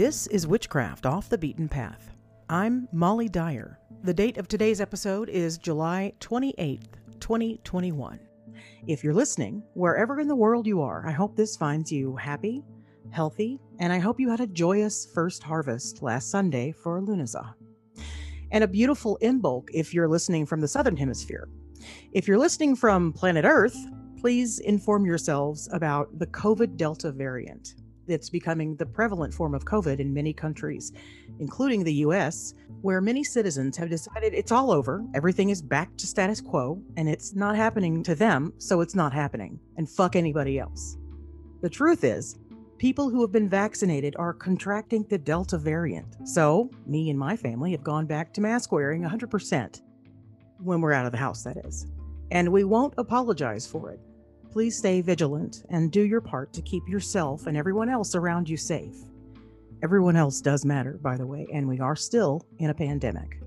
This is Witchcraft Off the Beaten Path. I'm Molly Dyer. The date of today's episode is July 28th, 2021. If you're listening, wherever in the world you are, I hope this finds you happy, healthy, and I hope you had a joyous first harvest last Sunday for Lunasa. And a beautiful Imbolc if you're listening from the Southern Hemisphere. If you're listening from planet Earth, please inform yourselves about the COVID Delta variant. It's becoming the prevalent form of COVID in many countries, including the US, where many citizens have decided it's all over, everything is back to status quo, and it's not happening to them, so it's not happening, and fuck anybody else. The truth is, people who have been vaccinated are contracting the Delta variant. So, me and my family have gone back to mask wearing 100%. When we're out of the house, that is. And we won't apologize for it. Please stay vigilant and do your part to keep yourself and everyone else around you safe. Everyone else does matter, by the way, and we are still in a pandemic.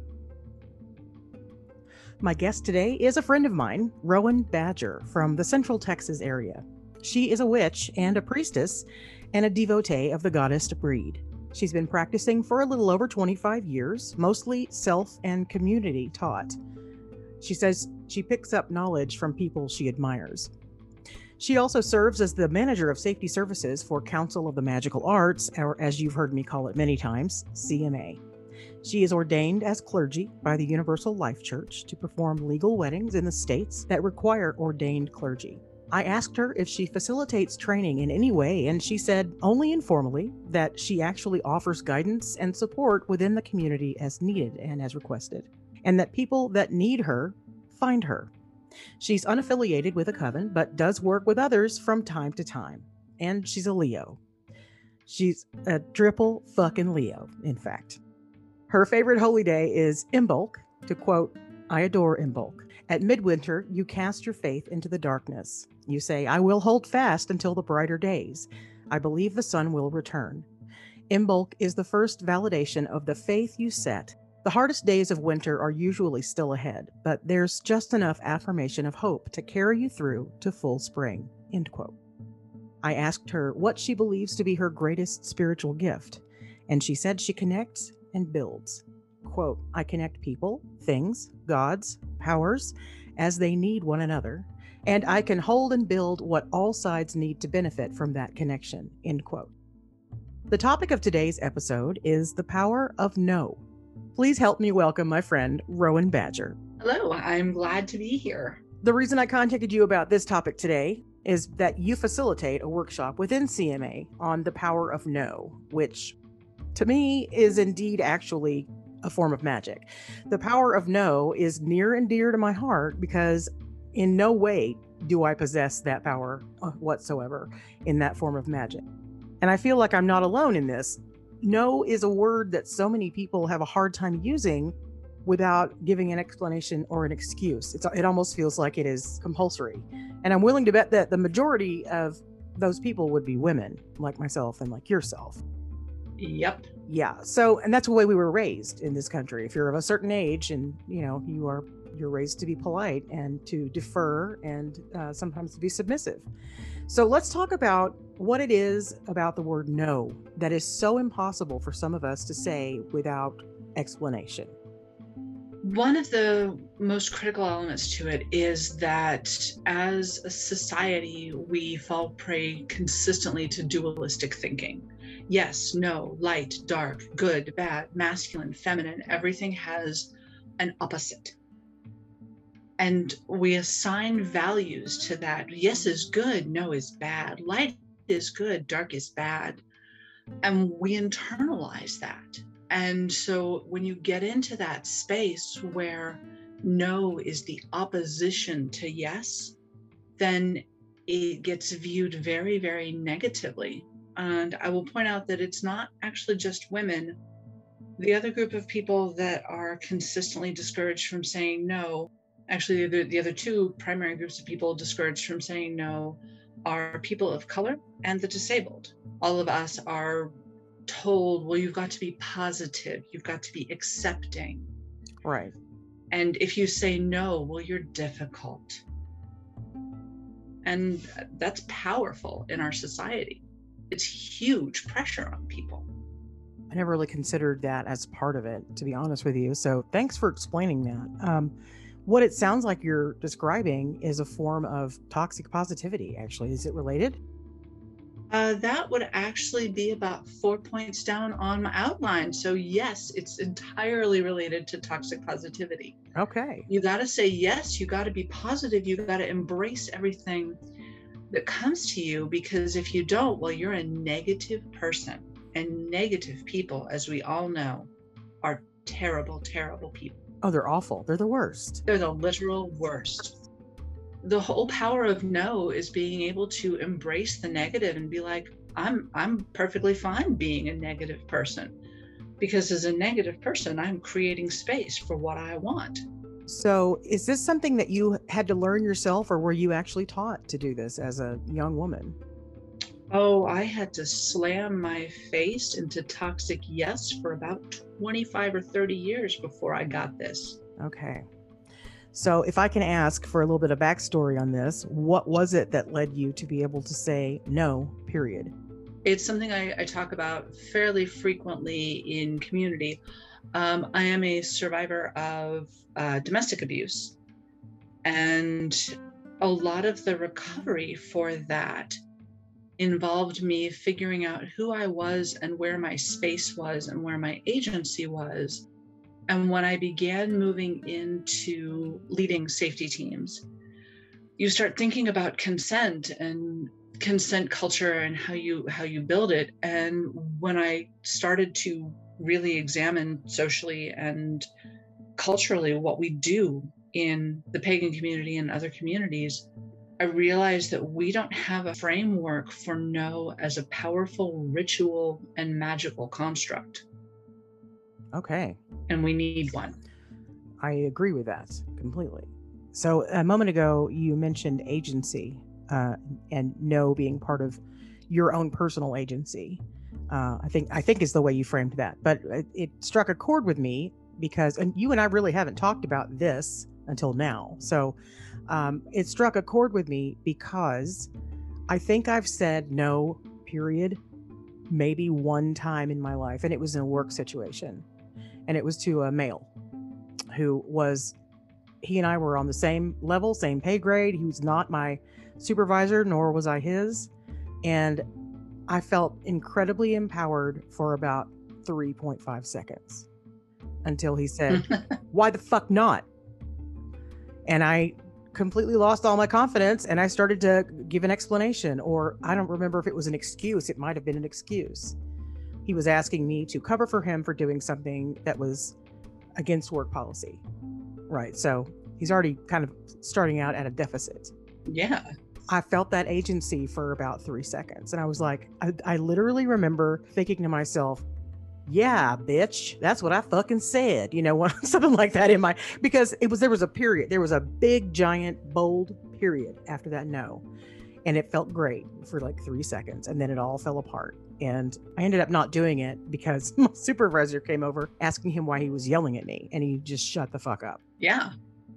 My guest today is a friend of mine, Rowan Badger from the Central Texas area. She is a witch and a priestess and a devotee of the goddess Breed. She's been practicing for a little over 25 years, mostly self and community taught. She says she picks up knowledge from people she admires. She also serves as the manager of safety services for Council of the Magical Arts, or as you've heard me call it many times, CMA. She is ordained as clergy by the Universal Life Church to perform legal weddings in the states that require ordained clergy. I asked her if she facilitates training in any way, and she said only informally that she actually offers guidance and support within the community as needed and as requested, and that people that need her find her She's unaffiliated with a coven, but does work with others from time to time. And she's a Leo. She's a triple fucking Leo, in fact. Her favorite holy day is Imbolc. To quote, I adore Imbolc. At midwinter, you cast your faith into the darkness. You say, I will hold fast until the brighter days. I believe the sun will return. Imbolc is the first validation of the faith you set the hardest days of winter are usually still ahead, but there's just enough affirmation of hope to carry you through to full spring. End quote. I asked her what she believes to be her greatest spiritual gift, and she said she connects and builds. Quote, I connect people, things, gods, powers, as they need one another, and I can hold and build what all sides need to benefit from that connection. End quote. The topic of today's episode is the power of no. Please help me welcome my friend, Rowan Badger. Hello, I'm glad to be here. The reason I contacted you about this topic today is that you facilitate a workshop within CMA on the power of no, which to me is indeed actually a form of magic. The power of no is near and dear to my heart because in no way do I possess that power whatsoever in that form of magic. And I feel like I'm not alone in this no is a word that so many people have a hard time using without giving an explanation or an excuse. It's, it almost feels like it is compulsory. And I'm willing to bet that the majority of those people would be women, like myself and like yourself. Yep. Yeah. So, and that's the way we were raised in this country. If you're of a certain age and, you know, you are, you're raised to be polite and to defer and uh, sometimes to be submissive. So let's talk about what it is about the word no that is so impossible for some of us to say without explanation. One of the most critical elements to it is that as a society, we fall prey consistently to dualistic thinking. Yes, no, light, dark, good, bad, masculine, feminine, everything has an opposite and we assign values to that. Yes is good, no is bad. Light is good, dark is bad. And we internalize that. And so when you get into that space where no is the opposition to yes, then it gets viewed very, very negatively. And I will point out that it's not actually just women. The other group of people that are consistently discouraged from saying no actually the, the other two primary groups of people discouraged from saying no are people of color and the disabled. All of us are told well you've got to be positive. You've got to be accepting. Right. And if you say no well you're difficult. And that's powerful in our society. It's huge pressure on people. I never really considered that as part of it, to be honest with you. So thanks for explaining that. Um, what it sounds like you're describing is a form of toxic positivity, actually. Is it related? Uh, that would actually be about four points down on my outline. So, yes, it's entirely related to toxic positivity. Okay. You got to say yes. You got to be positive. You got to embrace everything that comes to you because if you don't, well, you're a negative person. And negative people, as we all know, are terrible, terrible people. Oh, they're awful. They're the worst. They're the literal worst the whole power of no is being able to embrace the negative and be like i'm i'm perfectly fine being a negative person because as a negative person i'm creating space for what i want so is this something that you had to learn yourself or were you actually taught to do this as a young woman oh i had to slam my face into toxic yes for about 25 or 30 years before i got this okay so, if I can ask for a little bit of backstory on this, what was it that led you to be able to say no, period? It's something I, I talk about fairly frequently in community. Um, I am a survivor of uh, domestic abuse. And a lot of the recovery for that involved me figuring out who I was and where my space was and where my agency was. And when I began moving into leading safety teams, you start thinking about consent and consent culture and how you how you build it. And when i started to really examine socially and culturally what we do in the pagan community and other communities i realized that we don't have a framework for no as a powerful ritual and magical construct Okay. And we need one. I agree with that completely. So a moment ago, you mentioned agency uh, and no being part of your own personal agency. Uh, I think I think is the way you framed that, but it, it struck a chord with me because, and you and I really haven't talked about this until now. So um, it struck a chord with me because I think I've said no, period, maybe one time in my life, and it was in a work situation and it was to a male who was he and I were on the same level, same pay grade. He was not my supervisor, nor was I his. And I felt incredibly empowered for about 3.5 seconds until he said, Why the fuck not? And I completely lost all my confidence and I started to give an explanation, or I don't remember if it was an excuse. It might have been an excuse he was asking me to cover for him for doing something that was against work policy. Right. So he's already kind of starting out at a deficit. Yeah. I felt that agency for about three seconds. And I was like, I, I literally remember thinking to myself, yeah, bitch, that's what I fucking said, you know, something like that in my, because it was, there was a period, there was a big, giant, bold period after that no. And it felt great for like three seconds. And then it all fell apart. And I ended up not doing it because my supervisor came over asking him why he was yelling at me and he just shut the fuck up. Yeah.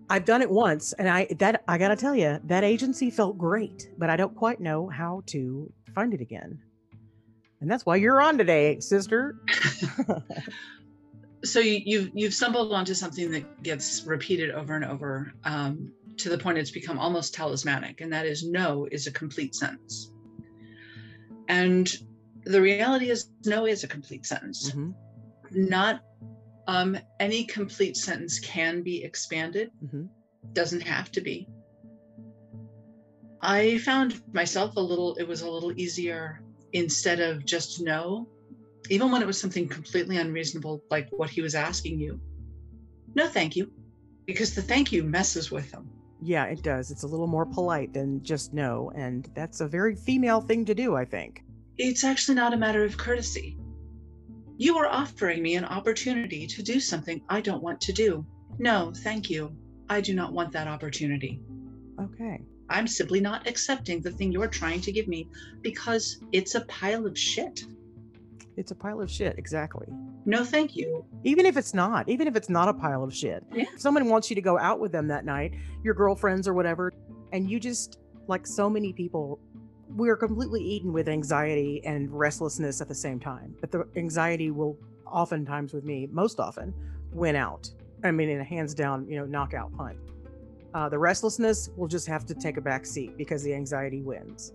I've done it once and I that I got to tell you that agency felt great, but I don't quite know how to find it again. And that's why you're on today, sister. so you, you've you've stumbled onto something that gets repeated over and over um, to the point it's become almost talismanic, and that is no is a complete sentence. And the reality is no is a complete sentence mm-hmm. not um, any complete sentence can be expanded mm-hmm. doesn't have to be i found myself a little it was a little easier instead of just no even when it was something completely unreasonable like what he was asking you no thank you because the thank you messes with them yeah it does it's a little more polite than just no and that's a very female thing to do i think it's actually not a matter of courtesy. You are offering me an opportunity to do something I don't want to do. No, thank you. I do not want that opportunity. Okay. I'm simply not accepting the thing you're trying to give me because it's a pile of shit. It's a pile of shit, exactly. No, thank you. Even if it's not, even if it's not a pile of shit. Yeah. Someone wants you to go out with them that night, your girlfriends or whatever, and you just, like so many people we're completely eaten with anxiety and restlessness at the same time. But the anxiety will oftentimes with me, most often, win out. I mean, in a hands down, you know, knockout punt. Uh, the restlessness will just have to take a back seat because the anxiety wins.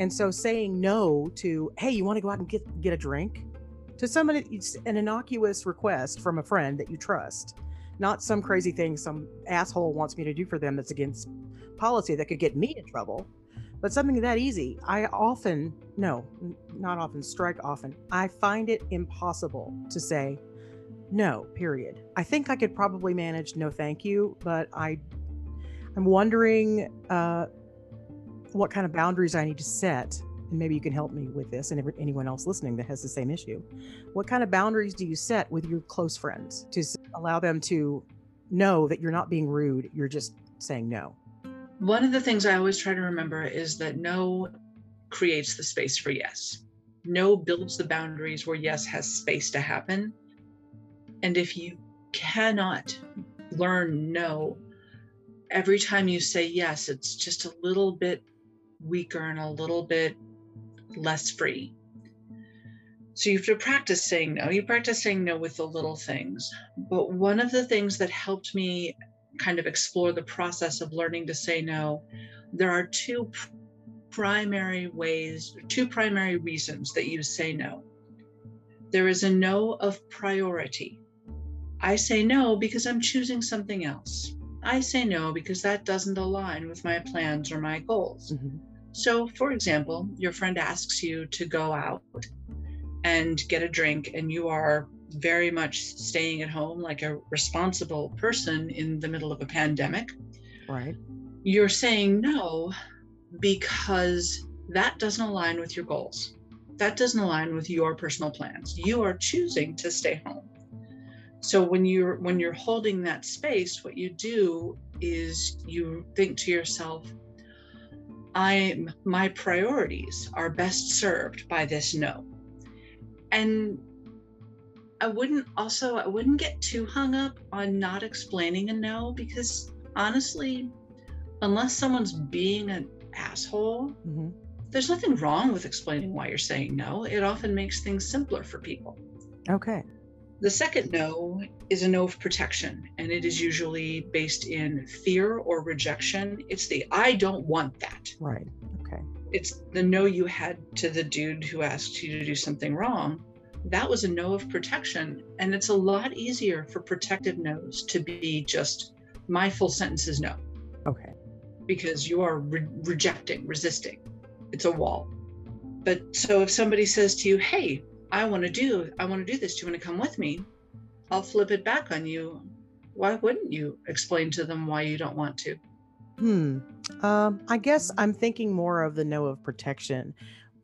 And so saying no to, hey, you want to go out and get get a drink? To somebody, it's an innocuous request from a friend that you trust, not some crazy thing some asshole wants me to do for them that's against policy that could get me in trouble but something that easy i often no not often strike often i find it impossible to say no period i think i could probably manage no thank you but i i'm wondering uh, what kind of boundaries i need to set and maybe you can help me with this and anyone else listening that has the same issue what kind of boundaries do you set with your close friends to allow them to know that you're not being rude you're just saying no one of the things I always try to remember is that no creates the space for yes. No builds the boundaries where yes has space to happen. And if you cannot learn no, every time you say yes, it's just a little bit weaker and a little bit less free. So you have to practice saying no. You practice saying no with the little things. But one of the things that helped me kind of explore the process of learning to say no, there are two primary ways, two primary reasons that you say no. There is a no of priority. I say no because I'm choosing something else. I say no because that doesn't align with my plans or my goals. Mm-hmm. So, for example, your friend asks you to go out and get a drink, and you are very much staying at home like a responsible person in the middle of a pandemic. Right. You're saying no because that doesn't align with your goals. That doesn't align with your personal plans. You are choosing to stay home. So when you're when you're holding that space, what you do is you think to yourself, i'm my priorities are best served by this no. And I wouldn't also I wouldn't get too hung up on not explaining a no because honestly, unless someone's being an asshole, mm-hmm. there's nothing wrong with explaining why you're saying no. It often makes things simpler for people. Okay. The second no is a no of protection, and it is usually based in fear or rejection. It's the I don't want that. Right. Okay. It's the no you had to the dude who asked you to do something wrong that was a no of protection. And it's a lot easier for protective no's to be just my full sentence is no. Okay. Because you are re- rejecting, resisting. It's a wall. But so if somebody says to you, hey, I want to do, I want to do this. Do you want to come with me? I'll flip it back on you. Why wouldn't you explain to them why you don't want to? Hmm. Um, I guess I'm thinking more of the no of protection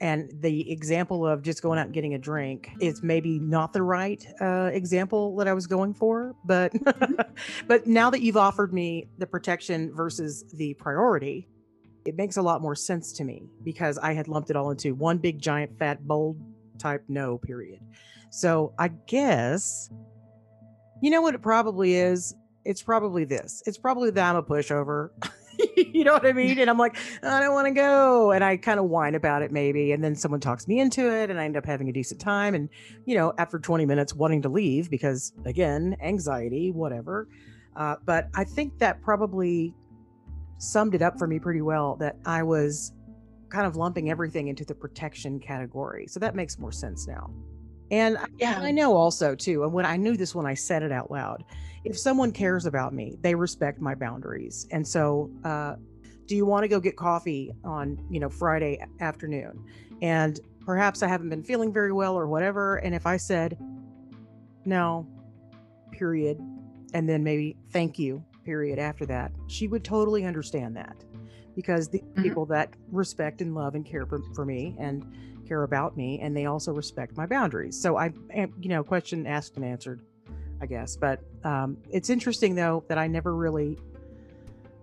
and the example of just going out and getting a drink is maybe not the right uh, example that I was going for, but mm-hmm. but now that you've offered me the protection versus the priority, it makes a lot more sense to me because I had lumped it all into one big giant fat bold type no period. So I guess you know what it probably is. It's probably this. It's probably that I'm a pushover. you know what I mean? And I'm like, I don't want to go. And I kind of whine about it maybe. And then someone talks me into it and I end up having a decent time. And, you know, after 20 minutes wanting to leave because, again, anxiety, whatever. Uh, but I think that probably summed it up for me pretty well that I was kind of lumping everything into the protection category. So that makes more sense now. And yeah. I know also too, and when I knew this when I said it out loud, if someone cares about me, they respect my boundaries. And so, uh, do you want to go get coffee on, you know, Friday afternoon? And perhaps I haven't been feeling very well or whatever. And if I said, no, period, and then maybe thank you, period, after that, she would totally understand that because the mm-hmm. people that respect and love and care for, for me and care about me and they also respect my boundaries. So I, you know, question asked and answered, I guess. But um, it's interesting though that I never really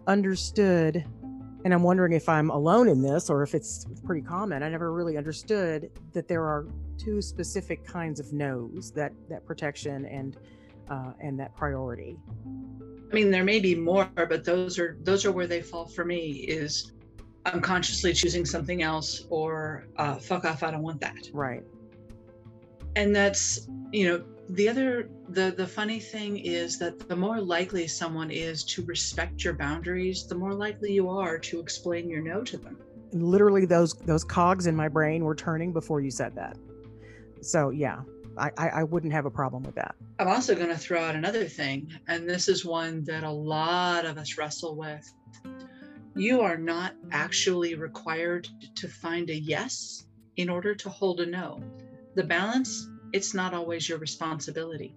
understood, and I'm wondering if I'm alone in this or if it's pretty common. I never really understood that there are two specific kinds of no's that that protection and uh, and that priority. I mean, there may be more, but those are those are where they fall for me. Is I'm consciously choosing something else, or uh, fuck off, I don't want that. Right. And that's, you know, the other the the funny thing is that the more likely someone is to respect your boundaries the more likely you are to explain your no to them literally those those cogs in my brain were turning before you said that so yeah I, I wouldn't have a problem with that. I'm also going to throw out another thing, and this is one that a lot of us wrestle with. You are not actually required to find a yes in order to hold a no. The balance, it's not always your responsibility.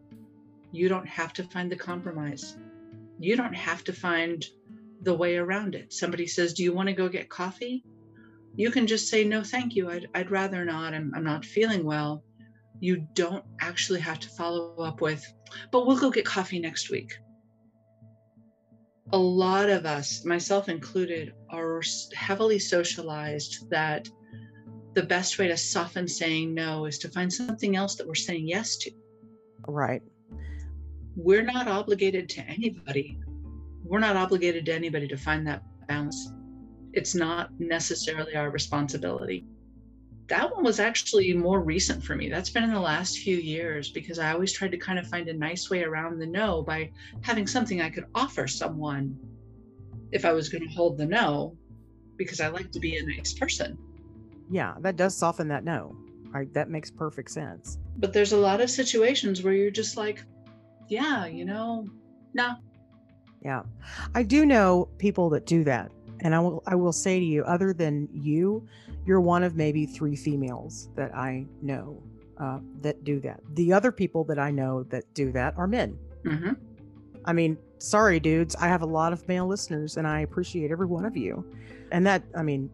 You don't have to find the compromise. You don't have to find the way around it. Somebody says, Do you want to go get coffee? You can just say, No, thank you. I'd, I'd rather not. I'm, I'm not feeling well. You don't actually have to follow up with, But we'll go get coffee next week. A lot of us, myself included, are heavily socialized that the best way to soften saying no is to find something else that we're saying yes to. Right. We're not obligated to anybody. We're not obligated to anybody to find that balance it's not necessarily our responsibility. That one was actually more recent for me. That's been in the last few years because I always tried to kind of find a nice way around the no by having something I could offer someone if I was going to hold the no because I like to be a nice person. Yeah, that does soften that no. Right, that makes perfect sense. But there's a lot of situations where you're just like, yeah, you know, no. Nah. Yeah. I do know people that do that and I will I will say to you, other than you, you're one of maybe three females that I know uh, that do that. The other people that I know that do that are men. Mm-hmm. I mean, sorry, dudes. I have a lot of male listeners, and I appreciate every one of you. And that, I mean,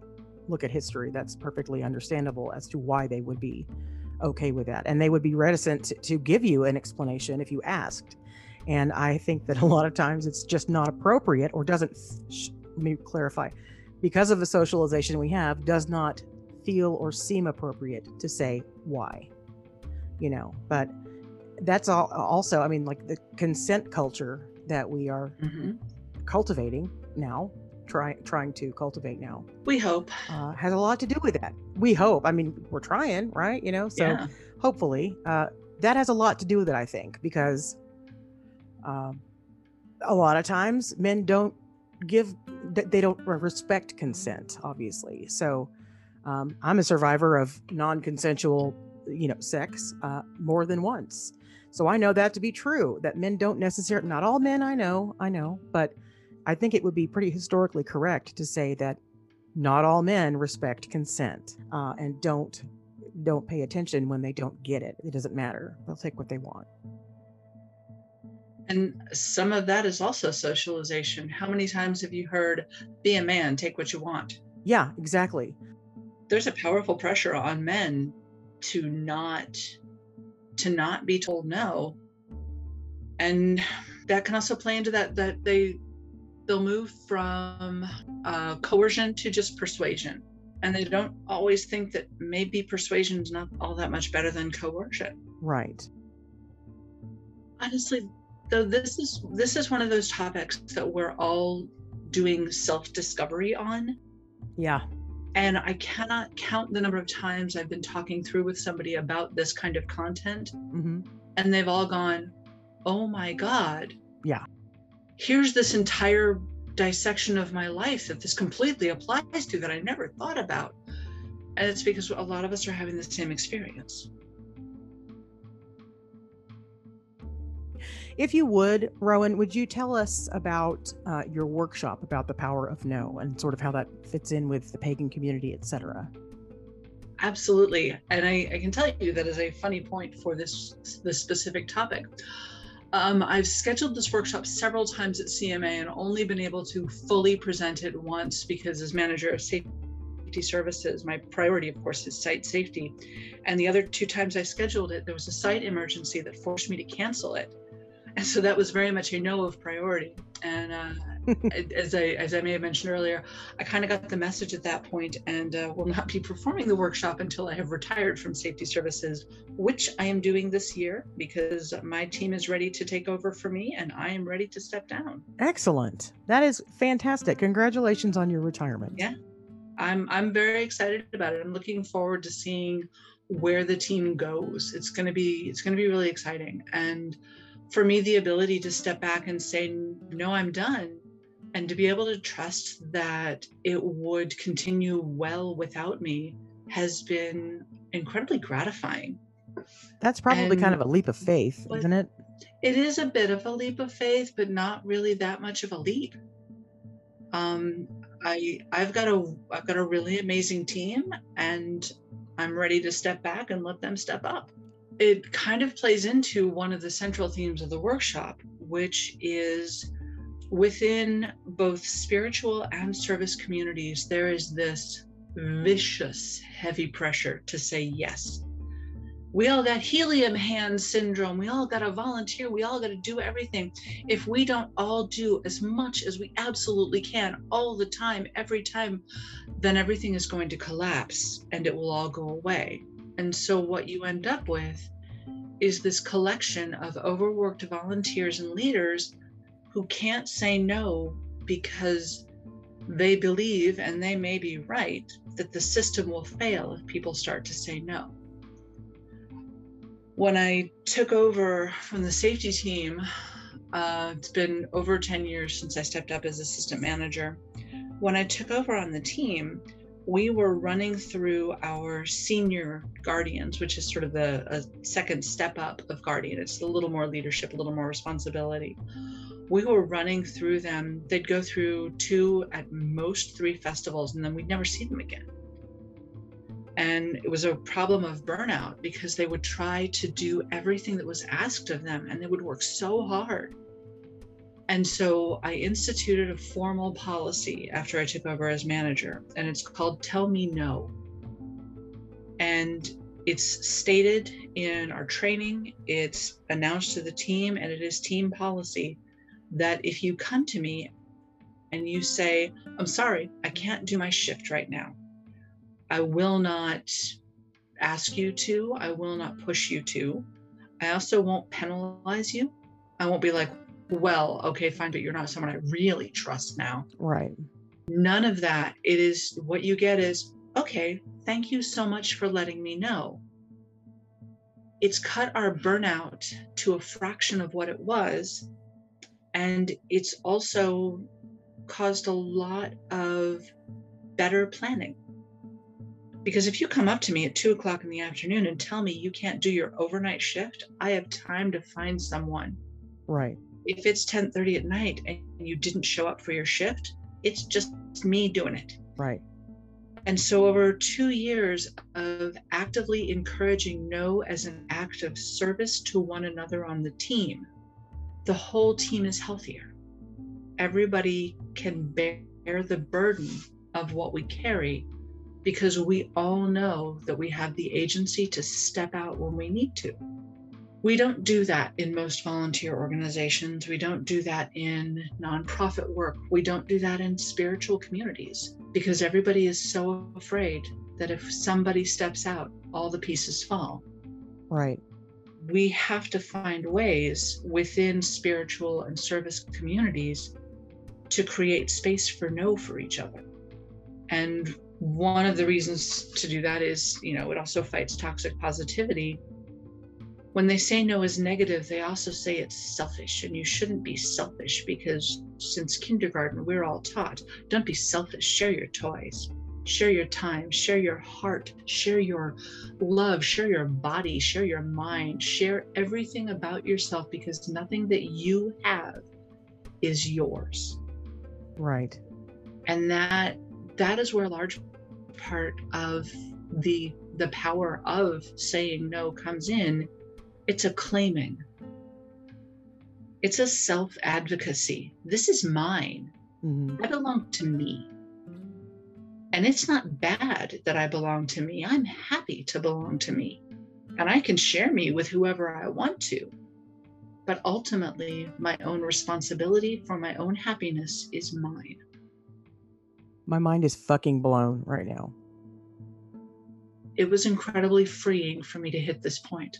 look at history. That's perfectly understandable as to why they would be okay with that, and they would be reticent to, to give you an explanation if you asked. And I think that a lot of times it's just not appropriate or doesn't let me clarify, because of the socialization we have, does not feel or seem appropriate to say why, you know. But that's all. Also, I mean, like the consent culture that we are mm-hmm. cultivating now, trying trying to cultivate now. We hope uh, has a lot to do with that. We hope. I mean, we're trying, right? You know, so yeah. hopefully uh, that has a lot to do with it. I think because. Um, a lot of times men don't give they don't respect consent obviously. So um, i'm a survivor of non-consensual you know sex uh, more than once. So i know that to be true that men don't necessarily not all men i know i know but i think it would be pretty historically correct to say that not all men respect consent uh, and don't don't pay attention when they don't get it. It doesn't matter. They'll take what they want and some of that is also socialization. How many times have you heard, be a man, take what you want? Yeah, exactly. There's a powerful pressure on men to not to not be told no. And that can also play into that that they they'll move from uh, coercion to just persuasion and they don't always think that maybe persuasion is not all that much better than coercion right honestly so this is this is one of those topics that we're all doing self-discovery on. Yeah. And i cannot count the number of times i've been talking through with somebody about this kind of content. Mm-hmm. and they've all gone oh my god. Yeah. Here's this entire dissection of my life that this completely applies to that i never thought about. And it's because a lot of us are having the same experience If you would, Rowan, would you tell us about uh, your workshop about the power of no and sort of how that fits in with the pagan community, et cetera? Absolutely, and I, I, can tell you that is a funny point for this this specific topic. Um, I've scheduled this workshop several times at CMA and only been able to fully present it once because, as manager of safety services, my priority, of course, is site safety. And the other two times I scheduled it, there was a site emergency that forced me to cancel it and so that was very much a no of priority and uh, as i as i may have mentioned earlier i kind of got the message at that point and uh, will not be performing the workshop until i have retired from safety services which i am doing this year because my team is ready to take over for me and i am ready to step down excellent that is fantastic congratulations on your retirement yeah I'm I'm very excited about it. I'm looking forward to seeing where the team goes. It's going to be it's going to be really exciting. And for me the ability to step back and say no, I'm done and to be able to trust that it would continue well without me has been incredibly gratifying. That's probably and, kind of a leap of faith, isn't it? It is a bit of a leap of faith, but not really that much of a leap. Um, I I've got a I've got a really amazing team, and I'm ready to step back and let them step up. It kind of plays into one of the central themes of the workshop, which is within both spiritual and service communities, there is this vicious, heavy pressure to say yes. We all got helium hand syndrome. We all got to volunteer. We all got to do everything. If we don't all do as much as we absolutely can all the time, every time, then everything is going to collapse and it will all go away. And so, what you end up with is this collection of overworked volunteers and leaders who can't say no because they believe, and they may be right, that the system will fail if people start to say no. When I took over from the safety team, uh, it's been over 10 years since I stepped up as assistant manager. When I took over on the team, we were running through our senior guardians, which is sort of the a second step up of guardian. It's a little more leadership, a little more responsibility we were running through them. They'd go through two, at most three festivals, and then we'd never see them again. And it was a problem of burnout because they would try to do everything that was asked of them and they would work so hard. And so I instituted a formal policy after I took over as manager, and it's called Tell Me No. And it's stated in our training, it's announced to the team, and it is team policy that if you come to me and you say, I'm sorry, I can't do my shift right now, I will not ask you to, I will not push you to. I also won't penalize you. I won't be like, well, okay, fine, but you're not someone I really trust now. Right. None of that. It is what you get is, okay, thank you so much for letting me know. It's cut our burnout to a fraction of what it was and it's also caused a lot of better planning. Because if you come up to me at two o'clock in the afternoon and tell me you can't do your overnight shift, I have time to find someone. Right. If it's 10:30 at night and you didn't show up for your shift, it's just me doing it. Right. And so, over two years of actively encouraging no as an act of service to one another on the team, the whole team is healthier. Everybody can bear the burden of what we carry because we all know that we have the agency to step out when we need to. We don't do that in most volunteer organizations. We don't do that in nonprofit work. We don't do that in spiritual communities because everybody is so afraid that if somebody steps out, all the pieces fall. Right we have to find ways within spiritual and service communities to create space for no for each other. And one of the reasons to do that is, you know, it also fights toxic positivity. When they say no is negative, they also say it's selfish, and you shouldn't be selfish because since kindergarten, we're all taught don't be selfish, share your toys share your time, share your heart, share your love, share your body, share your mind, share everything about yourself because nothing that you have is yours. Right. And that that is where a large part of the the power of saying no comes in. It's a claiming. It's a self advocacy. This is mine. Mm-hmm. I belong to me. And it's not bad that I belong to me. I'm happy to belong to me. And I can share me with whoever I want to. But ultimately, my own responsibility for my own happiness is mine. My mind is fucking blown right now. It was incredibly freeing for me to hit this point.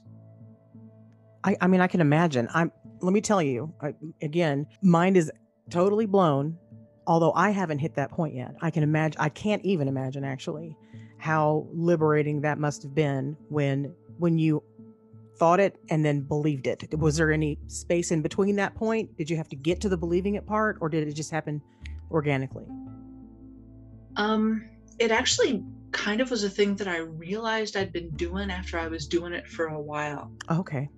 I, I mean, I can imagine. I'm. Let me tell you I, again. Mind is totally blown although I haven't hit that point yet. I can imagine, I can't even imagine actually how liberating that must have been when when you thought it and then believed it. Was there any space in between that point? Did you have to get to the believing it part or did it just happen organically? Um it actually kind of was a thing that I realized I'd been doing after I was doing it for a while. Okay.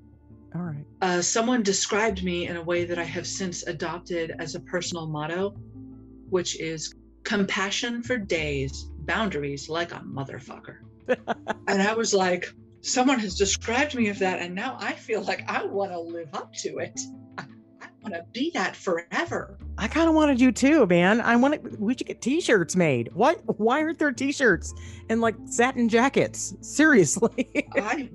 All right. Uh, someone described me in a way that I have since adopted as a personal motto, which is compassion for days, boundaries like a motherfucker. and I was like, someone has described me of that, and now I feel like I want to live up to it. I, I want to be that forever. I kind of wanted you too, man. I want to. We should get T-shirts made. What? Why aren't there T-shirts and like satin jackets? Seriously. I,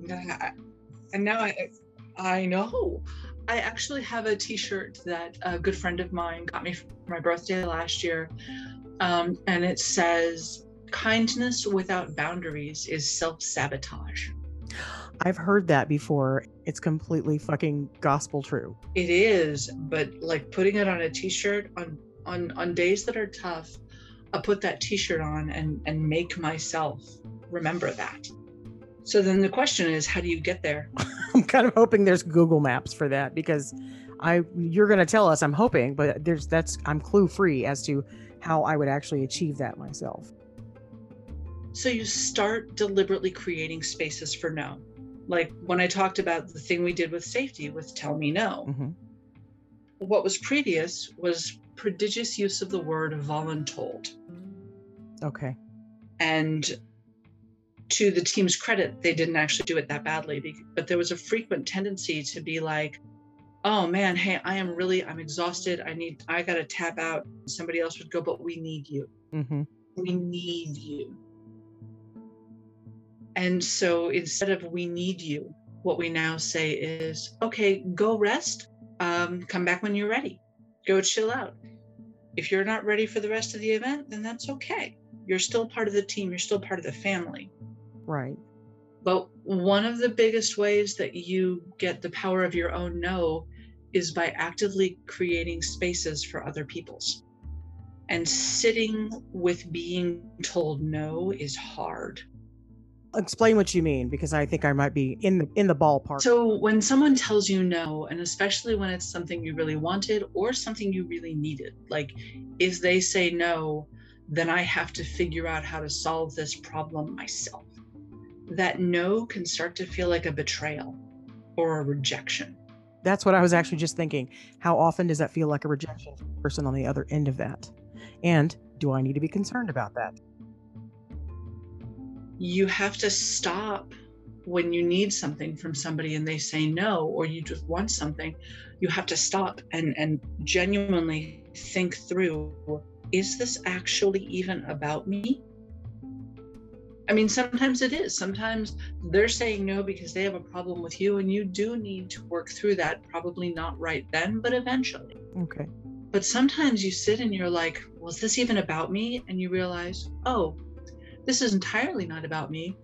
and now I, I know. I actually have a T-shirt that a good friend of mine got me for my birthday last year, um, and it says, "Kindness without boundaries is self-sabotage." I've heard that before. It's completely fucking gospel true. It is, but like putting it on a T-shirt on on on days that are tough, I put that T-shirt on and and make myself remember that. So then the question is, how do you get there? I'm kind of hoping there's Google Maps for that because I you're going to tell us. I'm hoping, but there's that's I'm clue free as to how I would actually achieve that myself. So you start deliberately creating spaces for no. Like when I talked about the thing we did with safety with tell me no. Mm-hmm. What was previous was prodigious use of the word voluntold. Okay. And to the team's credit, they didn't actually do it that badly, but there was a frequent tendency to be like, oh man, hey, I am really, I'm exhausted. I need, I got to tap out. Somebody else would go, but we need you. Mm-hmm. We need you. And so instead of we need you, what we now say is, okay, go rest. Um, come back when you're ready. Go chill out. If you're not ready for the rest of the event, then that's okay. You're still part of the team. You're still part of the family. Right. But one of the biggest ways that you get the power of your own no is by actively creating spaces for other people's. And sitting with being told no is hard. Explain what you mean because I think I might be in the in the ballpark. So when someone tells you no, and especially when it's something you really wanted or something you really needed, like if they say no, then I have to figure out how to solve this problem myself that no can start to feel like a betrayal or a rejection. That's what I was actually just thinking. How often does that feel like a rejection from the person on the other end of that? And do I need to be concerned about that? You have to stop when you need something from somebody and they say no, or you just want something. You have to stop and, and genuinely think through is this actually even about me? I mean, sometimes it is. Sometimes they're saying no because they have a problem with you, and you do need to work through that. Probably not right then, but eventually. Okay. But sometimes you sit and you're like, well, is this even about me? And you realize, oh, this is entirely not about me.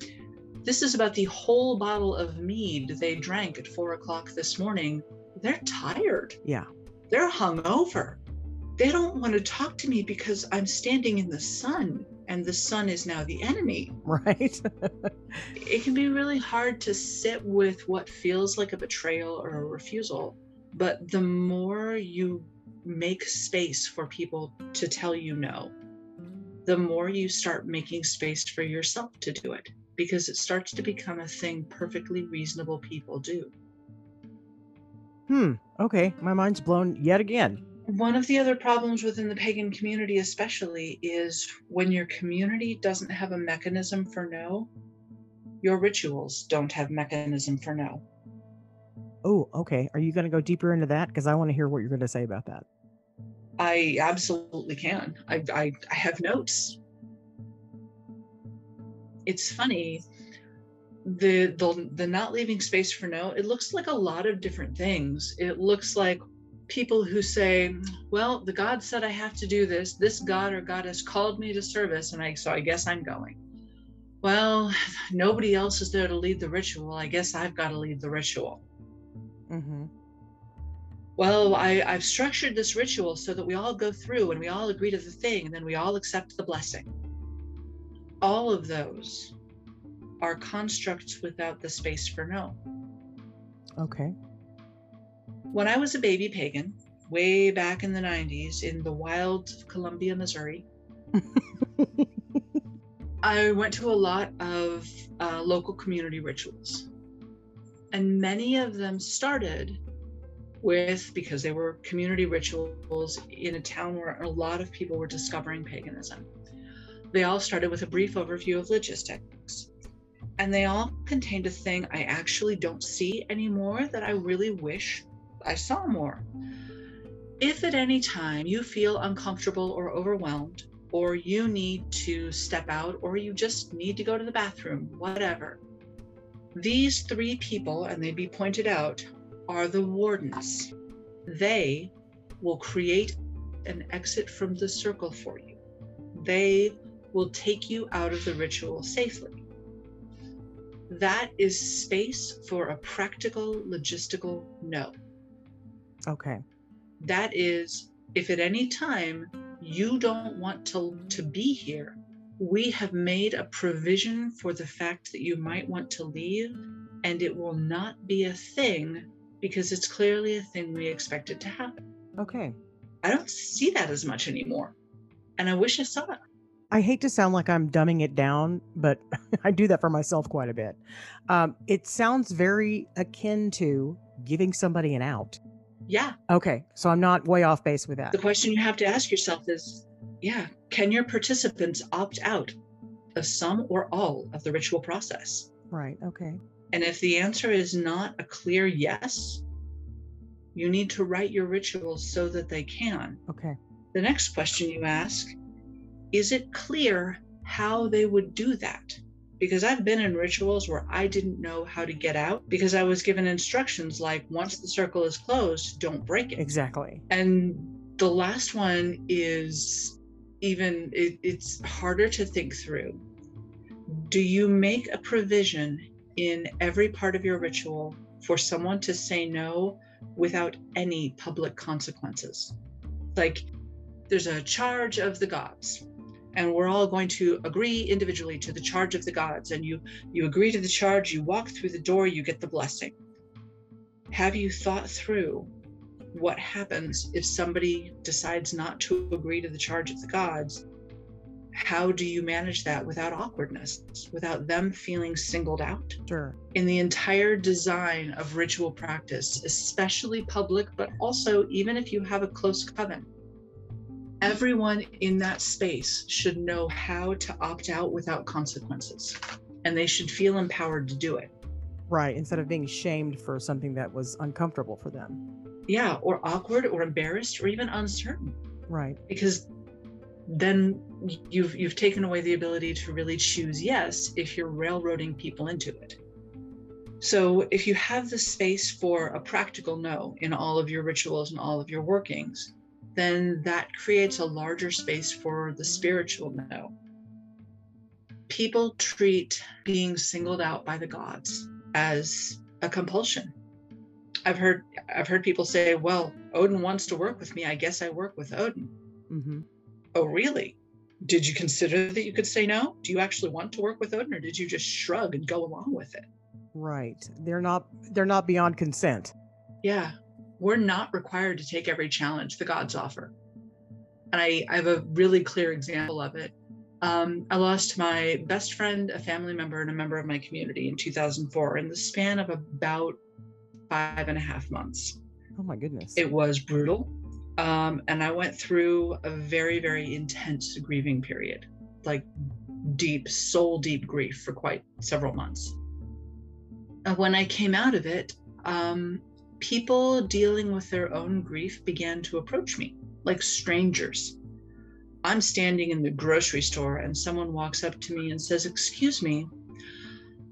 This is about the whole bottle of mead they drank at four o'clock this morning. They're tired. Yeah. They're hungover. They don't want to talk to me because I'm standing in the sun and the sun is now the enemy. Right. it can be really hard to sit with what feels like a betrayal or a refusal. But the more you make space for people to tell you no, the more you start making space for yourself to do it because it starts to become a thing perfectly reasonable people do. Hmm. Okay. My mind's blown yet again one of the other problems within the pagan community, especially, is when your community doesn't have a mechanism for no, your rituals don't have mechanism for no. Oh, okay. Are you going to go deeper into that? Because I want to hear what you're going to say about that. I absolutely can. I, I, I have notes. It's funny the the the not leaving space for no it looks like a lot of different things it looks like people who say, well, the God said I have to do this. This God or goddess called me to service, and I so I guess I'm going. Well, nobody else is there to lead the ritual. I guess I've got to lead the ritual. Mm-hmm. well, I, I've structured this ritual so that we all go through and we all agree to the thing, and then we all accept the blessing. All of those are constructs without the space for no. Okay. When I was a baby pagan, way back in the 90s in the wild of Columbia, Missouri, I went to a lot of uh, local community rituals. And many of them started with, because they were community rituals in a town where a lot of people were discovering paganism. They all started with a brief overview of logistics. And they all contained a thing I actually don't see anymore that I really wish I saw more. If at any time you feel uncomfortable or overwhelmed, or you need to step out, or you just need to go to the bathroom, whatever, these three people, and they'd be pointed out, are the wardens. They will create an exit from the circle for you. They will take you out of the ritual safely. That is space for a practical, logistical no. Okay. That is, if at any time you don't want to, to be here, we have made a provision for the fact that you might want to leave, and it will not be a thing because it's clearly a thing we expected to happen. Okay. I don't see that as much anymore. And I wish I saw it. I hate to sound like I'm dumbing it down, but I do that for myself quite a bit. Um, it sounds very akin to giving somebody an out. Yeah. Okay. So I'm not way off base with that. The question you have to ask yourself is yeah, can your participants opt out of some or all of the ritual process? Right. Okay. And if the answer is not a clear yes, you need to write your rituals so that they can. Okay. The next question you ask is it clear how they would do that? Because I've been in rituals where I didn't know how to get out because I was given instructions like once the circle is closed, don't break it. Exactly. And the last one is even, it, it's harder to think through. Do you make a provision in every part of your ritual for someone to say no without any public consequences? Like there's a charge of the gods and we're all going to agree individually to the charge of the gods. And you you agree to the charge you walk through the door you get the blessing. Have you thought through what happens if somebody decides not to agree to the charge of the gods? How do you manage that without awkwardness without them feeling singled out? Sure. in the entire design of ritual practice especially public but also even if you have a close coven everyone in that space should know how to opt out without consequences and they should feel empowered to do it Right. Instead of being shamed for something that was uncomfortable for them. yeah or awkward or embarrassed or even uncertain Right. because then you've you've taken away the ability to really choose yes if you're railroading people into it so if you have the space for a practical no in all of your rituals and all of your workings then that creates a larger space for the spiritual no people treat being singled out by the gods as a compulsion i've heard i've heard people say well odin wants to work with me i guess i work with odin hmm Oh, really? Did you consider that you could say no? Do you actually want to work with Odin, or did you just shrug and go along with it? Right. They're not. They're not beyond consent. Yeah, we're not required to take every challenge the gods offer. And I, I have a really clear example of it. Um, I lost my best friend, a family member, and a member of my community in 2004 in the span of about five and a half months. Oh my goodness. It was brutal. Um, and I went through a very, very intense grieving period, like deep, soul deep grief for quite several months. And when I came out of it, um, people dealing with their own grief began to approach me like strangers. I'm standing in the grocery store and someone walks up to me and says, Excuse me,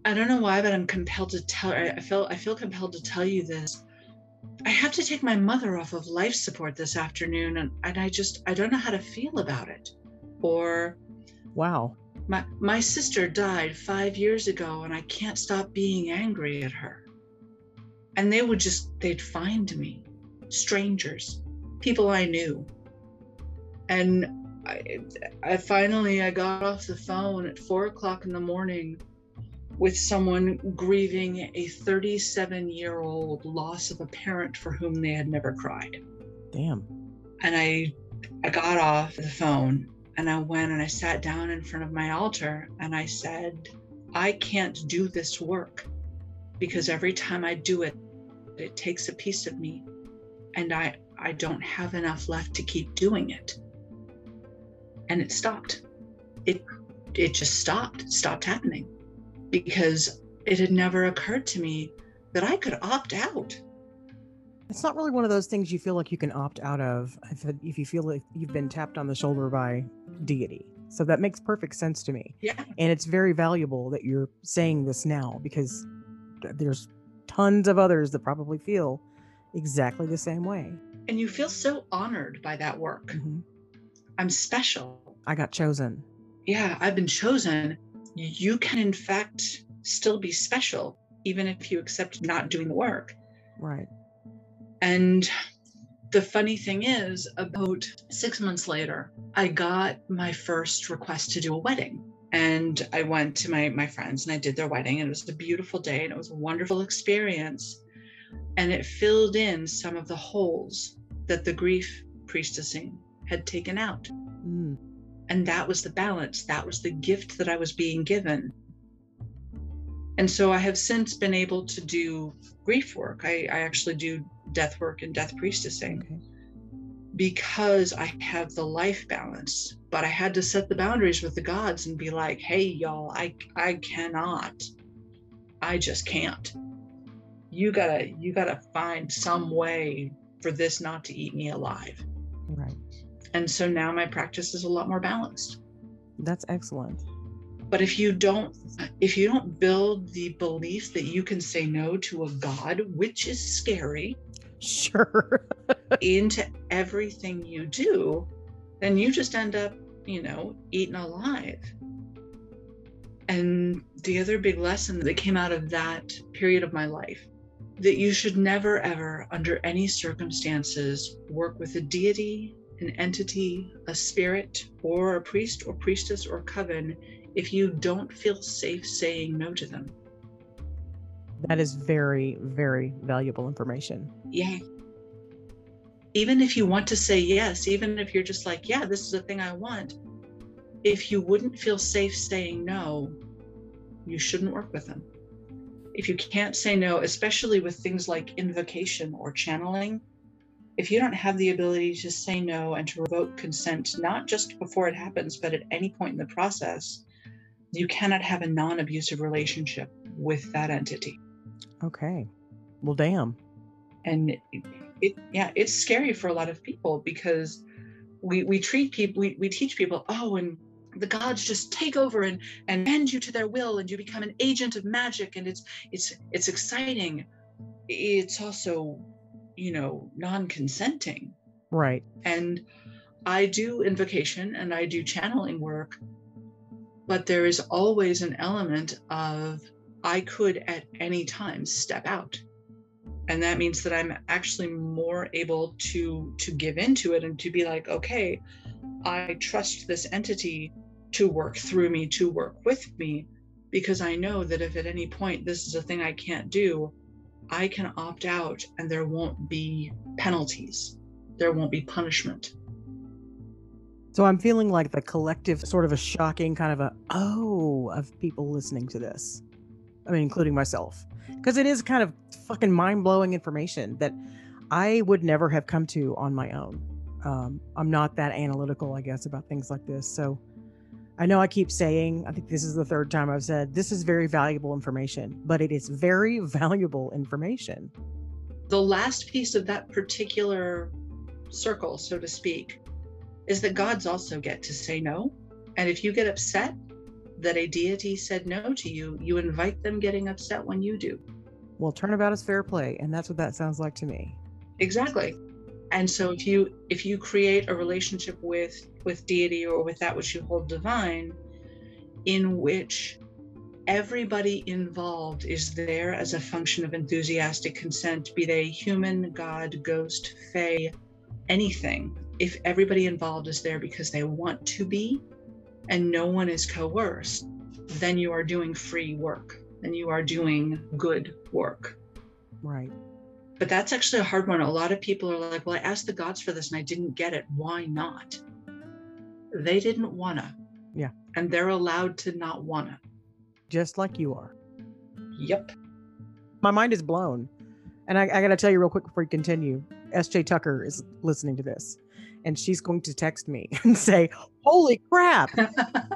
I don't know why, but I'm compelled to tell I feel I feel compelled to tell you this. I have to take my mother off of life support this afternoon and, and I just I don't know how to feel about it. Or wow. my my sister died 5 years ago and I can't stop being angry at her. And they would just they'd find me strangers, people I knew. And I, I finally I got off the phone at four o'clock in the morning with someone grieving a 37 year old loss of a parent for whom they had never cried. Damn. And I I got off the phone and I went and I sat down in front of my altar and I said, I can't do this work because every time I do it, it takes a piece of me and I I don't have enough left to keep doing it. And it stopped. It it just stopped. It stopped happening because it had never occurred to me that I could opt out. It's not really one of those things you feel like you can opt out of if, if you feel like you've been tapped on the shoulder by deity. So that makes perfect sense to me. Yeah. And it's very valuable that you're saying this now because there's tons of others that probably feel exactly the same way. And you feel so honored by that work. Mhm. I'm special. I got chosen. Yeah, I've been chosen. You can, in fact, still be special, even if you accept not doing the work. Right. And the funny thing is, about six months later, I got my first request to do a wedding. And I went to my, my friends and I did their wedding. And it was a beautiful day and it was a wonderful experience. And it filled in some of the holes that the grief priestessing had taken out. Mm. And that was the balance. That was the gift that I was being given. And so I have since been able to do grief work. I, I actually do death work and death priestessing Okay. Because I have the life balance. But I had to set the boundaries with the gods and be like, hey, y'all, I I cannot. I just can't. You gotta you gotta find some way for this not to eat me alive. Right. And so now my practice is a lot more balanced. That's excellent. But if you don't if you don't build the belief that you can say no to a god, which is scary, Sure. into everything you do, then you just end up, you know, eaten alive. And the other big lesson that came out of that period of my life that you should never, ever, under any circumstances, work with a deity, an entity, a spirit, or a priest or priestess or coven if you don't feel safe saying no to them. That is very, very valuable information. Yeah. Even if you want to say yes, even if you're just like, yeah, this is the thing I want, if you wouldn't feel safe saying no, you shouldn't work with them. If you can't say no, especially with things like invocation or channeling, if you don't have the ability to say no and to revoke consent, not just before it happens, but at any point in the process, you cannot have a non abusive relationship with that entity. Okay. Well, damn. and it, it yeah it's scary for a lot of people because we we treat people we, we teach people oh and the gods just take over and and bend you to their will and you become an agent of magic and it's it's it's exciting it's also you know non-consenting Right. and i do invocation and i do channeling work but there is always an element of i could at any time step out. And that means that i'm actually more able to to give into it and to be like okay i trust this entity to work through me to work with me because i know that if at any point this is a thing i can't do i can opt out and there won't be penalties. There won't be punishment. So I'm feeling like the collective sort of a shocking kind of a oh of people listening to this. I mean, including myself. Because it is kind of fucking mind blowing information that I would never have come to on my own. Um, I'm not that analytical, I guess, about things like this. So I know I keep saying, I think this is the third time I've said, this is very valuable information, but it is very valuable information. the last piece of that particular circle, so to speak, is that gods also get to say no. And if you get upset that a deity said no to you, you invite them getting upset when you do. Well, turnabout is fair play, and that's what that sounds like to me. Exactly. And so if you if you create a relationship with with deity or with that which you hold divine in which everybody involved is there as a function of enthusiastic consent, be they human, God, ghost, fae, anything. If everybody involved is there because they want to be and no one is coerced, then you are doing free work and you are doing good work. Right. But that's actually a hard one. A lot of people are like, well, I asked the gods for this and I didn't get it. Why not? They didn't wanna. Yeah. And they're allowed to not wanna. Just like you are. Yep. My mind is blown. And I, I got to tell you real quick before you continue SJ Tucker is listening to this and she's going to text me and say, Holy crap,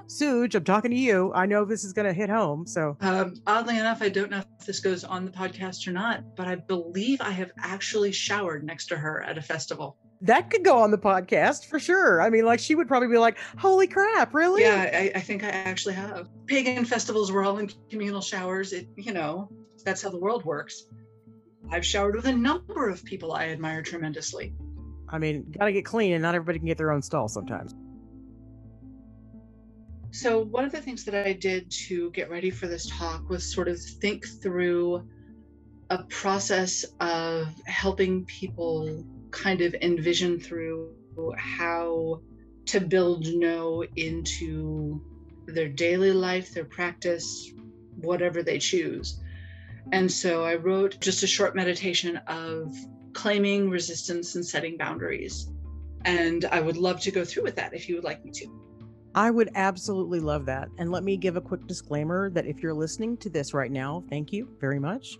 Sooj, I'm talking to you. I know this is going to hit home. So, um, oddly enough, I don't know if this goes on the podcast or not, but I believe I have actually showered next to her at a festival. That could go on the podcast for sure. I mean, like she would probably be like, "Holy crap, really?" Yeah, I, I think I actually have. Pagan festivals were all in communal showers. It, you know, that's how the world works. I've showered with a number of people I admire tremendously. I mean, got to get clean, and not everybody can get their own stall sometimes. So, one of the things that I did to get ready for this talk was sort of think through a process of helping people kind of envision through how to build no into their daily life, their practice, whatever they choose. And so I wrote just a short meditation of claiming resistance and setting boundaries. And I would love to go through with that if you would like me to. I would absolutely love that. And let me give a quick disclaimer that if you're listening to this right now, thank you very much.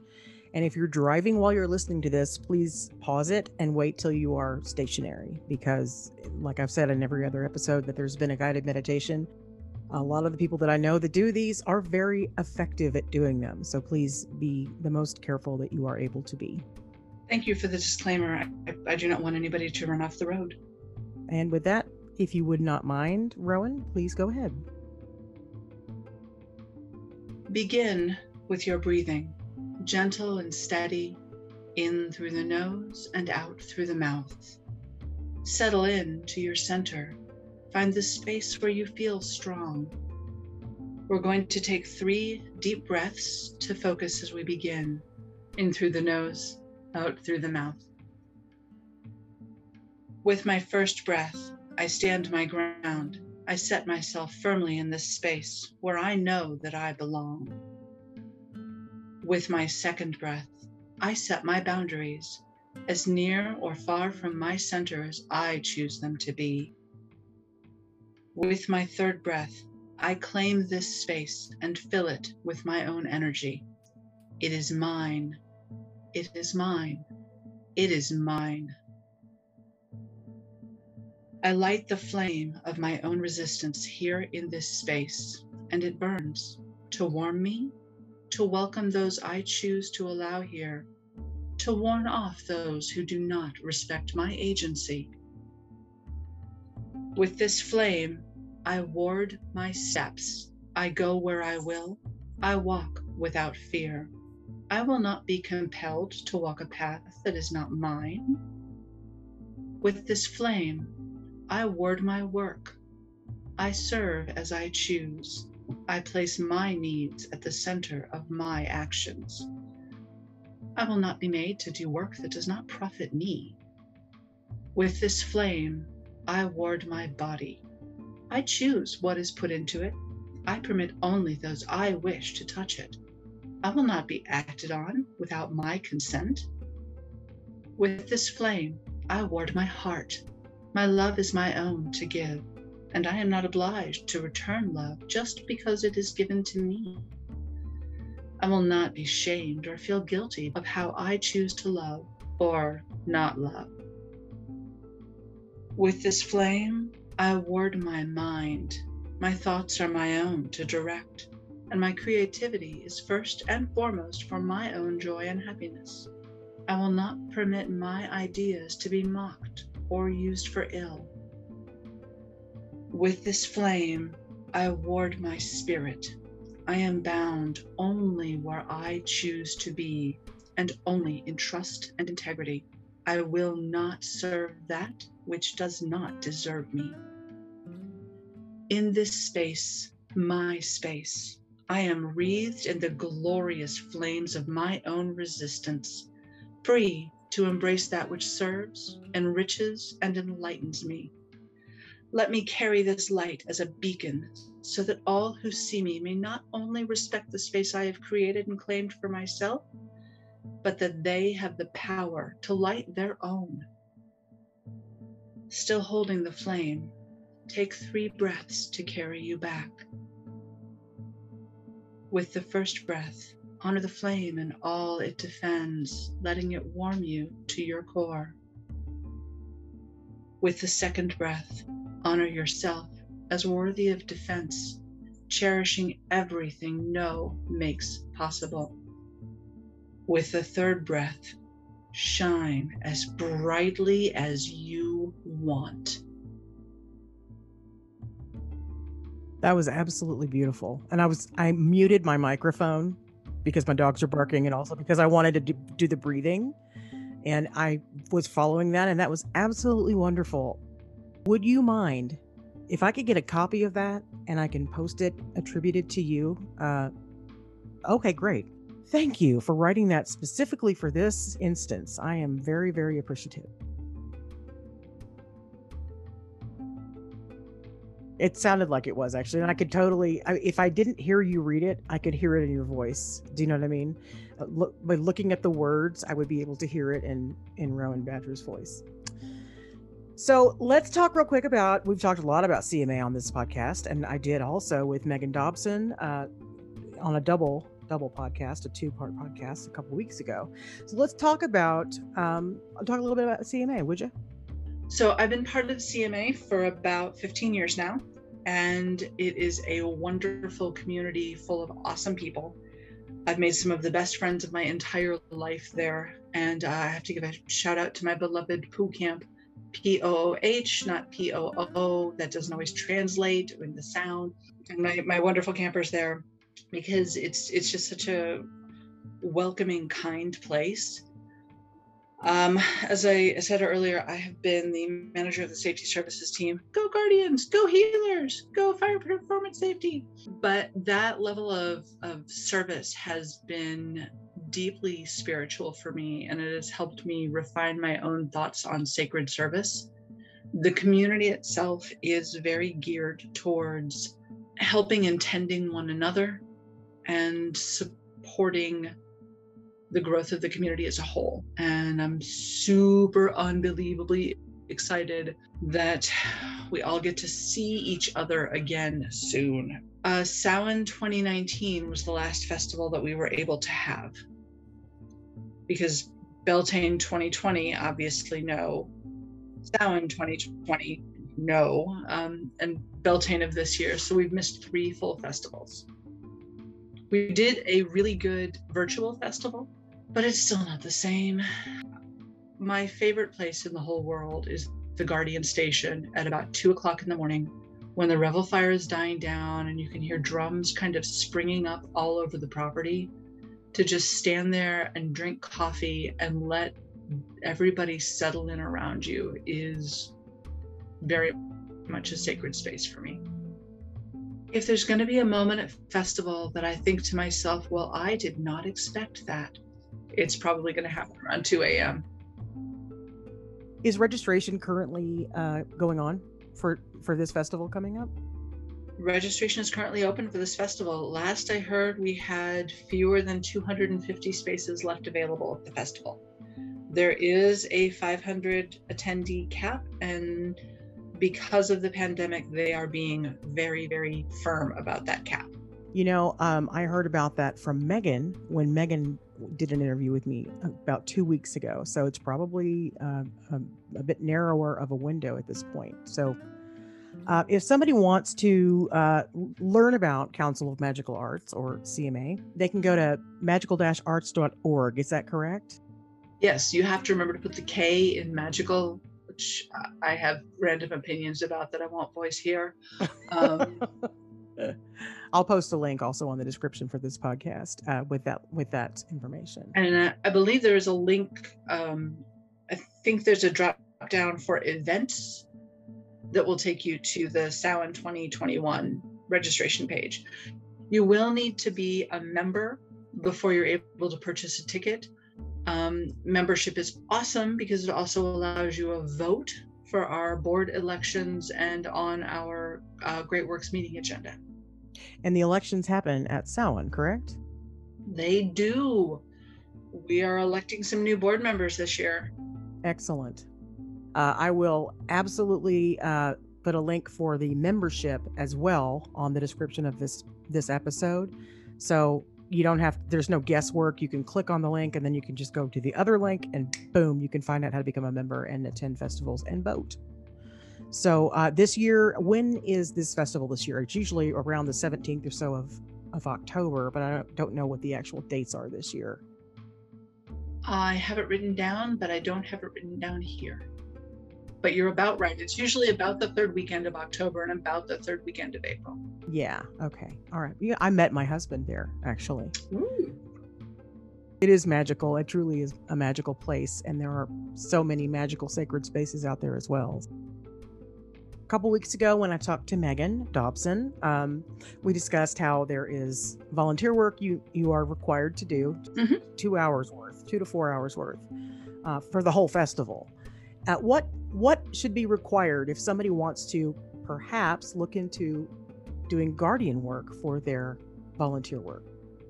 And if you're driving while you're listening to this, please pause it and wait till you are stationary because, like I've said in every other episode, that there's been a guided meditation. A lot of the people that I know that do these are very effective at doing them. So please be the most careful that you are able to be. Thank you for the disclaimer. I, I do not want anybody to run off the road. And with that, if you would not mind, Rowan, please go ahead. Begin with your breathing, gentle and steady, in through the nose and out through the mouth. Settle in to your center. Find the space where you feel strong. We're going to take three deep breaths to focus as we begin. In through the nose, out through the mouth. With my first breath, I stand my ground. I set myself firmly in this space where I know that I belong. With my second breath, I set my boundaries as near or far from my center as I choose them to be. With my third breath, I claim this space and fill it with my own energy. It is mine. It is mine. It is mine. I light the flame of my own resistance here in this space, and it burns to warm me, to welcome those I choose to allow here, to warn off those who do not respect my agency. With this flame, I ward my steps. I go where I will. I walk without fear. I will not be compelled to walk a path that is not mine. With this flame, I ward my work. I serve as I choose. I place my needs at the center of my actions. I will not be made to do work that does not profit me. With this flame, I ward my body. I choose what is put into it. I permit only those I wish to touch it. I will not be acted on without my consent. With this flame, I ward my heart. My love is my own to give, and I am not obliged to return love just because it is given to me. I will not be shamed or feel guilty of how I choose to love or not love. With this flame, I ward my mind. My thoughts are my own to direct, and my creativity is first and foremost for my own joy and happiness. I will not permit my ideas to be mocked or used for ill. With this flame, I ward my spirit. I am bound only where I choose to be, and only in trust and integrity. I will not serve that which does not deserve me. In this space, my space, I am wreathed in the glorious flames of my own resistance, free to embrace that which serves, enriches, and enlightens me. Let me carry this light as a beacon so that all who see me may not only respect the space I have created and claimed for myself, but that they have the power to light their own. Still holding the flame, take three breaths to carry you back. With the first breath, honor the flame and all it defends, letting it warm you to your core. With the second breath, honor yourself as worthy of defense, cherishing everything no makes possible. With the third breath, shine as brightly as you want. That was absolutely beautiful. And I was I muted my microphone because my dogs are barking and also because I wanted to do, the breathing. And I was following that and that was absolutely wonderful. Would you mind if I could get a copy of that and I can post it attributed to you, uh, okay, great. Thank you for writing that specifically for this instance. I am very, very appreciative. It sounded like it was actually, and I could totally. I, if I didn't hear you read it, I could hear it in your voice. Do you know what I mean? Uh, look, by looking at the words, I would be able to hear it in in Rowan Badger's voice. So let's talk real quick about. We've talked a lot about CMA on this podcast, and I did also with Megan Dobson uh, on a double double podcast, a two part podcast a couple weeks ago. So let's talk about um, talk a little bit about CMA, would you? So I've been part of CMA for about 15 years now, and it is a wonderful community full of awesome people. I've made some of the best friends of my entire life there, and uh, I have to give a shout out to my beloved Pooh Camp P O O H, not P O O. That doesn't always translate in the sound. And my, my wonderful campers there, because it's it's just such a welcoming, kind place. Um, as I said earlier, I have been the manager of the safety services team. Go Guardians, go healers, go fire performance safety. But that level of, of service has been deeply spiritual for me, and it has helped me refine my own thoughts on sacred service. The community itself is very geared towards helping and tending one another and supporting the growth of the community as a whole. And I'm super unbelievably excited that we all get to see each other again soon. Uh, Samhain 2019 was the last festival that we were able to have because Beltane 2020, obviously, no. Samhain 2020, no. Um, and Beltane of this year. So we've missed three full festivals. We did a really good virtual festival but it's still not the same. My favorite place in the whole world is the Guardian Station at about two o'clock in the morning when the revel fire is dying down and you can hear drums kind of springing up all over the property to just stand there and drink coffee and let everybody settle in around you is very much a sacred space for me. If there's going to be a moment at festival that I think to myself, well, I did not expect that it's probably going to happen around 2 a.m. Is registration currently uh, going on for for this festival coming up? Registration is currently open for this festival. Last I heard, we had fewer than 250 spaces left available at the festival. There is a 500 attendee cap, and because of the pandemic, they are being very, very firm about that cap. You know, um, I heard about that from Megan when Megan did an interview with me about two weeks ago. So it's probably uh, a, um, a, bit narrower of a window at this point. So uh, if somebody wants to uh, learn about Council of Magickal Arts or CMA, they can go to magickal-arts.org. Is that correct? Yes, you have to remember to put the K in magical, which I have random opinions about that I won't voice here. Um, I'll post a link also on the description for this podcast uh, with that with that information. And uh, I believe there is a link. Um, I think there's a drop down for events that will take you to the Samhain 2021 registration page. You will need to be a member before you're able to purchase a ticket. Um, membership is awesome because it also allows you a vote for our board elections and on our uh, Great Works meeting agenda. And the elections happen at Samhain, correct? They do. We are electing some new board members this year. Excellent. Uh, I will absolutely uh, put a link for the membership as well on the description of this this episode. So you don't have there's no guesswork. You can click on the link and then you can just go to the other link and boom, you can find out how to become a member and attend festivals and vote. So uh, this year, when is this festival this year? It's usually around the 17th or so of of October, but I don't, know what the actual dates are this year. I have it written down, but I don't have it written down here. But you're about right. It's usually about the third weekend of October and about the third weekend of April. Yeah. Okay. All right. Yeah, I met my husband there actually. Ooh. It is magical. It truly is a magical place, and there are so many magical sacred spaces out there as well. A couple weeks ago, when I talked to Megan Dobson, um, we discussed how there is volunteer work you you are required to do, Mhm. two hours worth, two to four hours worth, uh, for the whole festival. Uh, what what should be required if somebody wants to perhaps look into doing guardian work for their volunteer work?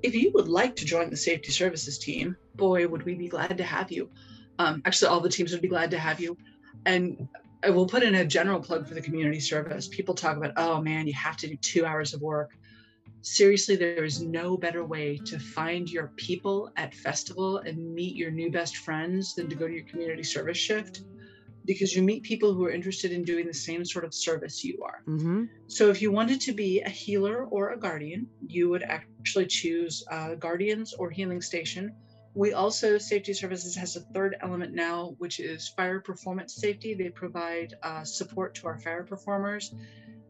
If you would like to join the safety services team, boy, would we be glad to have you. Um, actually, all the teams would be glad to have you. And I will put in a general plug for the community service. People talk about, oh man, you have to do two hours of work. Seriously, there is no better way to find your people at festival and meet your new best friends than to go to your community service shift because you meet people who are interested in doing the same sort of service you are. Mm-hmm. So, if you wanted to be a healer or a guardian, you would actually choose uh, Guardians or Healing Station. We also, Safety Services has a third element now, which is fire performance safety. They provide uh, support to our fire performers.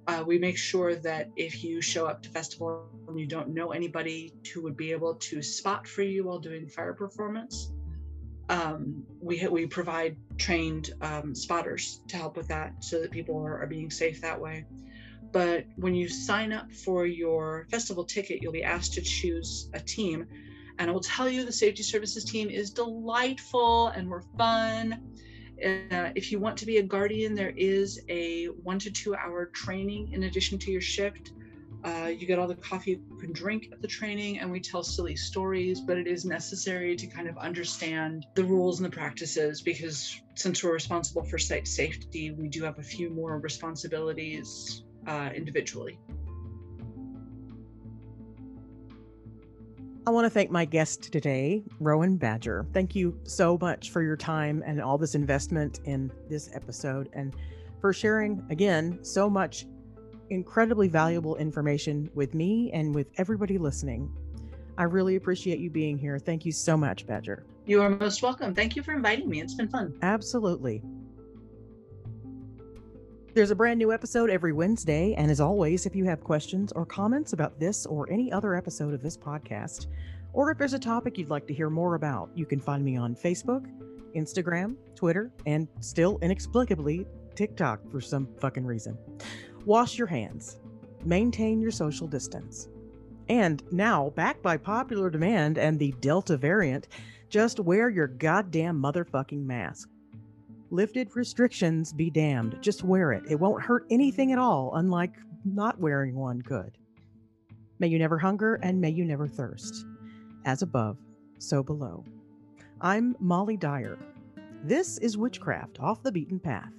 Uh, we make sure that if you show up to festival and you don't know anybody who would be able to spot for you while doing fire performance, um, we we provide trained um, spotters to help with that, so that people are, are being safe that way. But when you sign up for your festival ticket, you'll be asked to choose a team, and I will tell you the safety services team is delightful and we're fun. Uh, if you want to be a guardian, there is a one to two hour training in addition to your shift. Uh, you get all the coffee you can drink at the training, and we tell silly stories, but it is necessary to kind of understand the rules and the practices because since we're responsible for site safety, we do have a few more responsibilities uh, individually. I want to thank my guest today, Rowan Badger. Thank you so much for your time and all this investment in this episode and for sharing, again, so much incredibly valuable information with me and with everybody listening. I really appreciate you being here. Thank you so much, Badger. You are most welcome. Thank you for inviting me. It's been fun. Absolutely. There's a brand new episode every Wednesday, and as always, if you have questions or comments about this or any other episode of this podcast, or if there's a topic you'd like to hear more about, you can find me on Facebook, Instagram, Twitter, and still inexplicably TikTok for some fucking reason. Wash your hands, maintain your social distance. And now, backed by popular demand and the Delta variant, just wear your goddamn motherfucking mask. Lifted restrictions be damned. Just wear it. It won't hurt anything at all, unlike not wearing one could. May you never hunger and may you never thirst. As above, so below. I'm Molly Dyer. This is Witchcraft Off the Beaten Path.